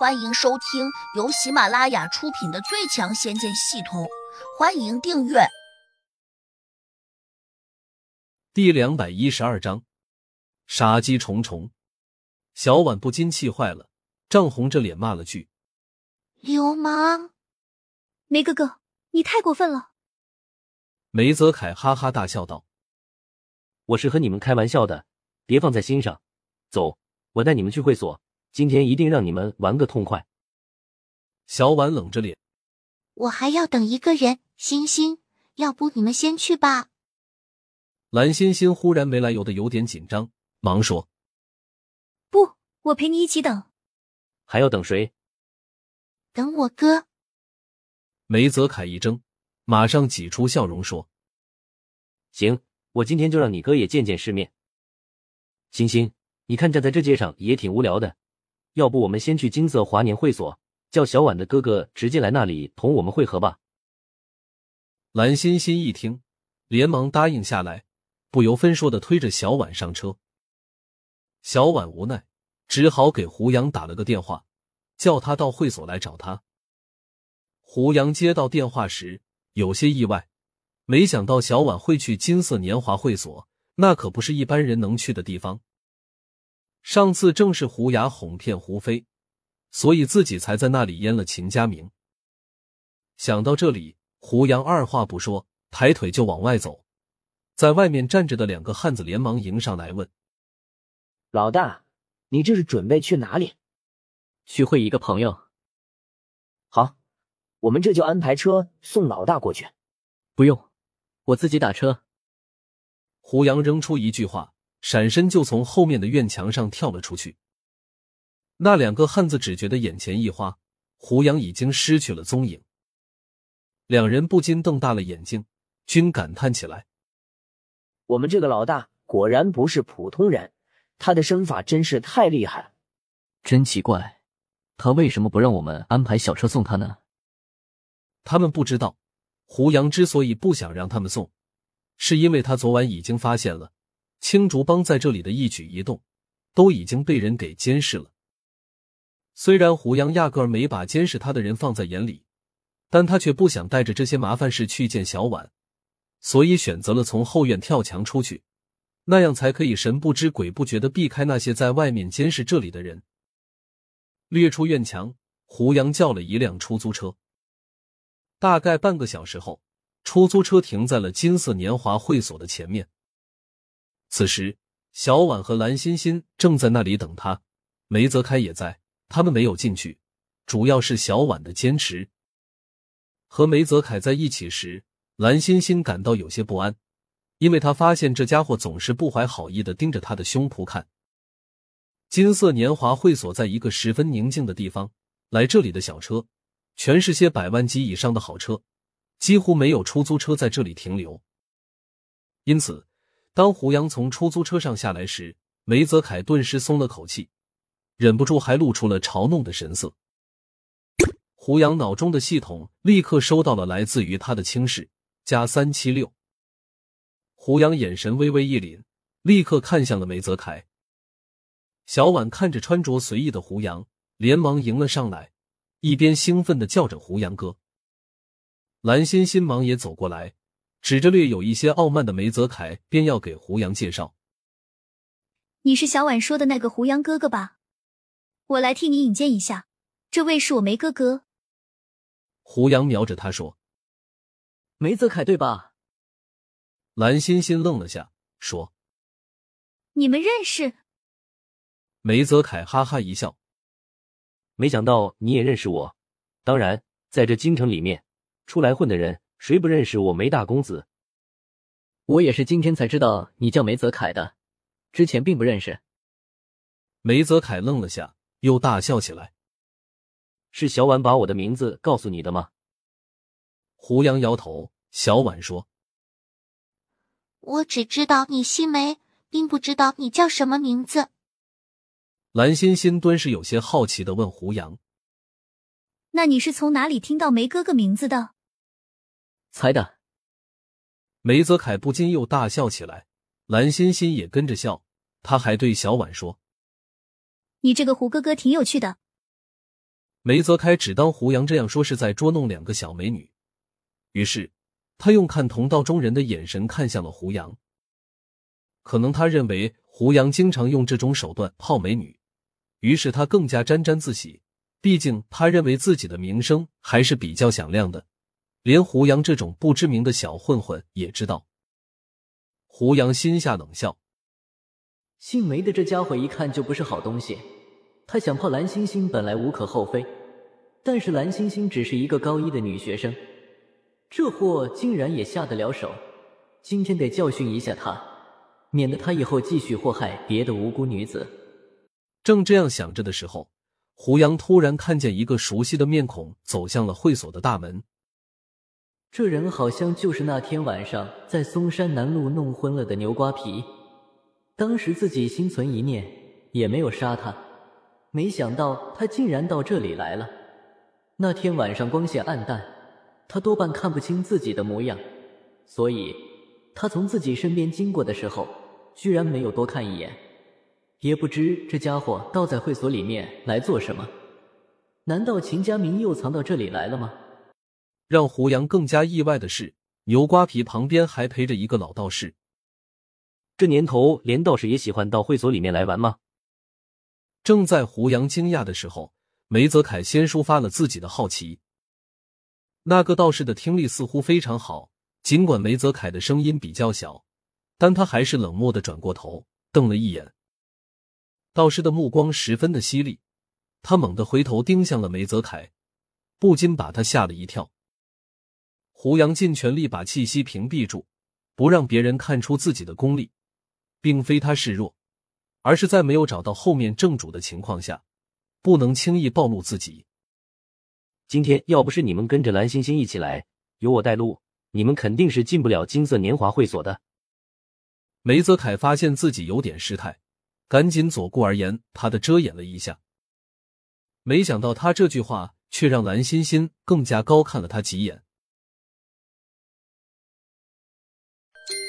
欢迎收听由喜马拉雅出品的《最强仙剑系统》，欢迎订阅。第两百一十二章，杀机重重。小婉不禁气坏了，涨红着脸骂了句：“流氓！梅哥哥，你太过分了！”梅泽凯哈哈大笑道：“我是和你们开玩笑的，别放在心上。走，我带你们去会所。”今天一定让你们玩个痛快！小婉冷着脸，我还要等一个人。欣欣，要不你们先去吧。蓝欣欣忽然没来由的有点紧张，忙说：“不，我陪你一起等。”还要等谁？等我哥。梅泽凯一怔，马上挤出笑容说：“行，我今天就让你哥也见见世面。欣欣，你看站在这街上也挺无聊的。”要不我们先去金色华年会所，叫小婉的哥哥直接来那里同我们会合吧。蓝欣欣一听，连忙答应下来，不由分说的推着小婉上车。小婉无奈，只好给胡杨打了个电话，叫他到会所来找他。胡杨接到电话时有些意外，没想到小婉会去金色年华会所，那可不是一般人能去的地方。上次正是胡雅哄骗胡飞，所以自己才在那里淹了秦家明。想到这里，胡杨二话不说，抬腿就往外走。在外面站着的两个汉子连忙迎上来问：“老大，你这是准备去哪里？去会一个朋友。好，我们这就安排车送老大过去。不用，我自己打车。”胡杨扔出一句话。闪身就从后面的院墙上跳了出去。那两个汉子只觉得眼前一花，胡杨已经失去了踪影。两人不禁瞪大了眼睛，均感叹起来：“我们这个老大果然不是普通人，他的身法真是太厉害了。真奇怪，他为什么不让我们安排小车送他呢？”他们不知道，胡杨之所以不想让他们送，是因为他昨晚已经发现了。青竹帮在这里的一举一动，都已经被人给监视了。虽然胡杨压根儿没把监视他的人放在眼里，但他却不想带着这些麻烦事去见小婉，所以选择了从后院跳墙出去，那样才可以神不知鬼不觉的避开那些在外面监视这里的人。掠出院墙，胡杨叫了一辆出租车。大概半个小时后，出租车停在了金色年华会所的前面。此时，小婉和蓝欣欣正在那里等他，梅泽开也在。他们没有进去，主要是小婉的坚持。和梅泽凯在一起时，蓝欣欣感到有些不安，因为他发现这家伙总是不怀好意的盯着他的胸脯看。金色年华会所在一个十分宁静的地方，来这里的小车全是些百万级以上的好车，几乎没有出租车在这里停留，因此。当胡杨从出租车上下来时，梅泽凯顿时松了口气，忍不住还露出了嘲弄的神色。胡杨脑中的系统立刻收到了来自于他的轻视加三七六。胡杨眼神微微一凛，立刻看向了梅泽凯。小婉看着穿着随意的胡杨，连忙迎了上来，一边兴奋的叫着“胡杨哥”。蓝欣欣忙也走过来。指着略有一些傲慢的梅泽凯，便要给胡杨介绍：“你是小婉说的那个胡杨哥哥吧？我来替你引荐一下，这位是我梅哥哥。”胡杨瞄着他说：“梅泽凯对吧？”蓝欣欣愣了下，说：“你们认识？”梅泽凯哈哈一笑：“没想到你也认识我。当然，在这京城里面，出来混的人。”谁不认识我梅大公子？我也是今天才知道你叫梅泽凯的，之前并不认识。梅泽凯愣了下，又大笑起来。是小婉把我的名字告诉你的吗？胡杨摇头。小婉说：“我只知道你姓梅，并不知道你叫什么名字。”蓝欣欣顿时有些好奇的问胡杨：“那你是从哪里听到梅哥哥名字的？”猜的，梅泽凯不禁又大笑起来，蓝欣欣也跟着笑。他还对小婉说：“你这个胡哥哥挺有趣的。”梅泽凯只当胡杨这样说是在捉弄两个小美女，于是他用看同道中人的眼神看向了胡杨。可能他认为胡杨经常用这种手段泡美女，于是他更加沾沾自喜。毕竟他认为自己的名声还是比较响亮的，连胡杨这种不知名的小混混也知道。胡杨心下冷笑，姓梅的这家伙一看就不是好东西。他想泡蓝星星本来无可厚非，但是蓝星星只是一个高一的女学生，这货竟然也下得了手。今天得教训一下他，免得他以后继续祸害别的无辜女子。正这样想着的时候。胡杨突然看见一个熟悉的面孔走向了会所的大门，这人好像就是那天晚上在嵩山南路弄昏了的牛瓜皮。当时自己心存一念，也没有杀他，没想到他竟然到这里来了。那天晚上光线暗淡，他多半看不清自己的模样，所以他从自己身边经过的时候，居然没有多看一眼。也不知这家伙倒在会所里面来做什么？难道秦家明又藏到这里来了吗？让胡杨更加意外的是，牛瓜皮旁边还陪着一个老道士。这年头，连道士也喜欢到会所里面来玩吗？正在胡杨惊讶的时候，梅泽凯先抒发了自己的好奇。那个道士的听力似乎非常好，尽管梅泽凯的声音比较小，但他还是冷漠的转过头，瞪了一眼。道士的目光十分的犀利，他猛地回头盯向了梅泽凯，不禁把他吓了一跳。胡杨尽全力把气息屏蔽住，不让别人看出自己的功力，并非他示弱，而是在没有找到后面正主的情况下，不能轻易暴露自己。今天要不是你们跟着蓝星星一起来，有我带路，你们肯定是进不了金色年华会所的。梅泽凯发现自己有点失态。赶紧左顾而言，他的遮掩了一下。没想到他这句话却让蓝欣欣更加高看了他几眼。